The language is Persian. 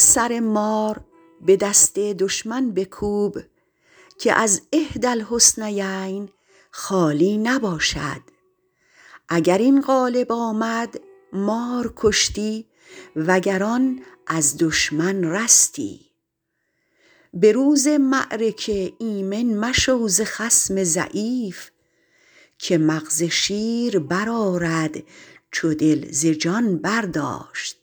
سر مار به دست دشمن بکوب که از احدی الحسنیین خالی نباشد. اگر این غالب آمد مار کشتی وگر آن از دشمن رستی. به روز معرکه ایمن مشو ز خصم ضعیف که مغز شیر برآرد چو دل ز جان برداشت.